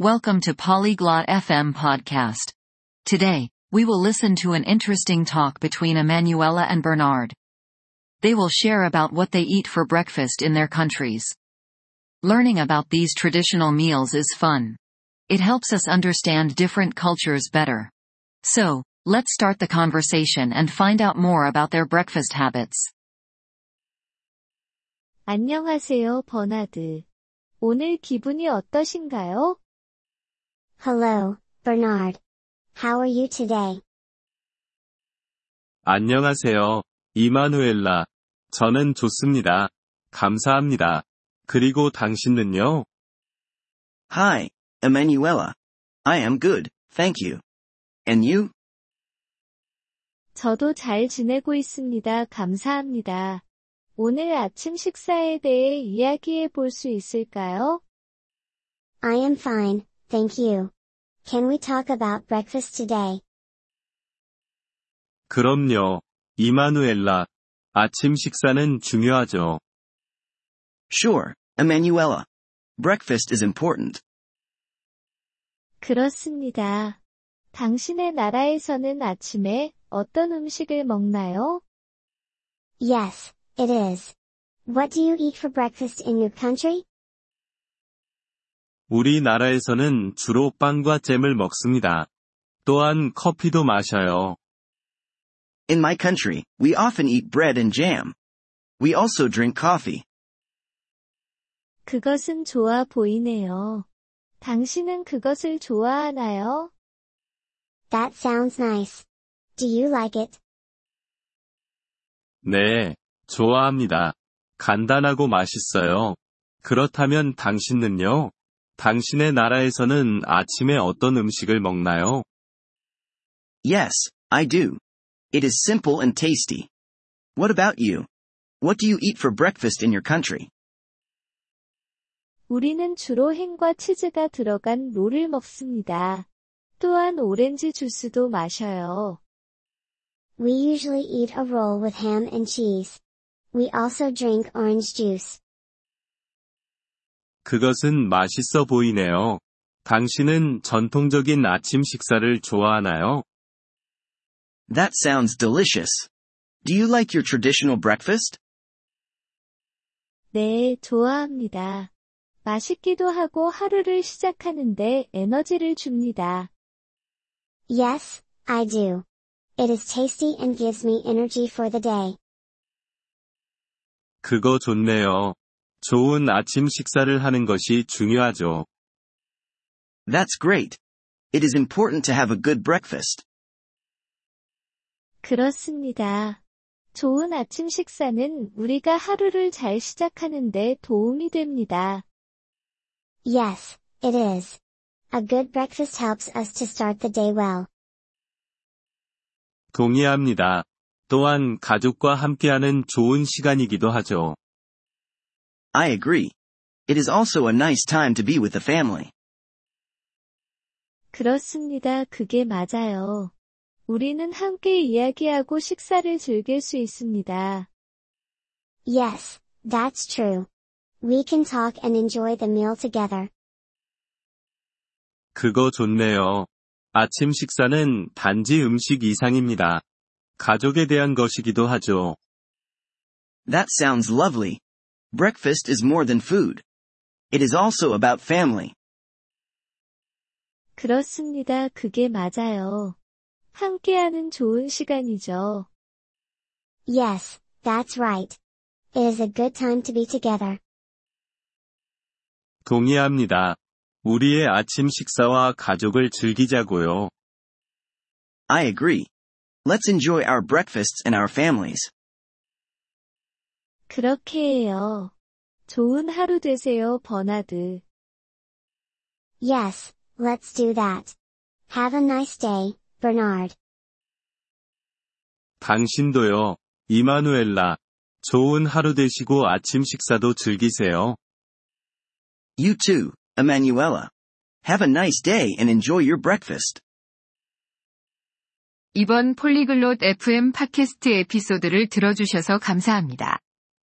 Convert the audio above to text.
Welcome to Polyglot FM podcast. Today, we will listen to an interesting talk between Emanuela and Bernard. They will share about what they eat for breakfast in their countries. Learning about these traditional meals is fun. It helps us understand different cultures better. So, let's start the conversation and find out more about their breakfast habits. 안녕하세요, 버나드. 오늘 기분이 어떠신가요? Hello, Bernard. How are you today? 안녕하세요, 이마누엘라. 저는 좋습니다. 감사합니다. 그리고 당신은요? Hi, Emanuela. I am good, thank you. And you? 저도 잘 지내고 있습니다. 감사합니다. 오늘 아침 식사에 대해 이야기해 볼 수 있을까요? I am fine, thank you. Can we talk about breakfast today? 그럼요, 이마누엘라. 아침 식사는 중요하죠. Sure, Emanuela. Breakfast is important. 그렇습니다. 당신의 나라에서는 아침에 어떤 음식을 먹나요? Yes, it is. What do you eat for breakfast in your country? 우리나라에서는 주로 빵과 잼을 먹습니다. 또한 커피도 마셔요. In my country, we often eat bread and jam. We also drink coffee. 그것은 좋아 보이네요. 당신은 그것을 좋아하나요? That sounds nice. Do you like it? 네, 좋아합니다. 간단하고 맛있어요. 그렇다면 당신은요? 당신의 나라에서는 아침에 어떤 음식을 먹나요? Yes, I do. It is simple and tasty. What about you? What do you eat for breakfast in your country? 우리는 주로 햄과 치즈가 들어간 롤을 먹습니다. 또한 오렌지 주스도 마셔요. We usually eat a roll with ham and cheese. We also drink orange juice. 그것은 맛있어 보이네요. 당신은 전통적인 아침 식사를 좋아하나요? That sounds delicious. Do you like your traditional breakfast? 네, 좋아합니다. 맛있기도 하고 하루를 시작하는데 에너지를 줍니다. Yes, I do. It is tasty and gives me energy for the day. 그거 좋네요. 좋은 아침 식사를 하는 것이 중요하죠. That's great. It is important to have a good breakfast. 그렇습니다. 좋은 아침 식사는 우리가 하루를 잘 시작하는데 도움이 됩니다. Yes, it is. A good breakfast helps us to start the day well. 동의합니다. 또한 가족과 함께하는 좋은 시간이기도 하죠. I agree. It is also a nice time to be with the family. 그렇습니다. 그게 맞아요. 우리는 함께 이야기하고 식사를 즐길 수 있습니다. Yes, that's true. We can talk and enjoy the meal together. 그거 좋네요. 아침 식사는 단지 음식 이상입니다. 가족에 대한 것이기도 하죠. That sounds lovely. Breakfast is more than food. It is also about family. 그렇습니다. 그게 맞아요. 함께하는 좋은 시간이죠. Yes, that's right. It is a good time to be together. 동의합니다. 우리의 아침 식사와 가족을 즐기자고요. I agree. Let's enjoy our breakfasts and our families. 그렇게 해요. 좋은 하루 되세요, 버나드. Yes, let's do that. Have a nice day, Bernard. 당신도요, 이마누엘라. 좋은 하루 되시고 아침 식사도 즐기세요. You too, Emanuela. Have a nice day and enjoy your breakfast. 이번 Polyglot FM 팟캐스트 에피소드를 들어주셔서 감사합니다.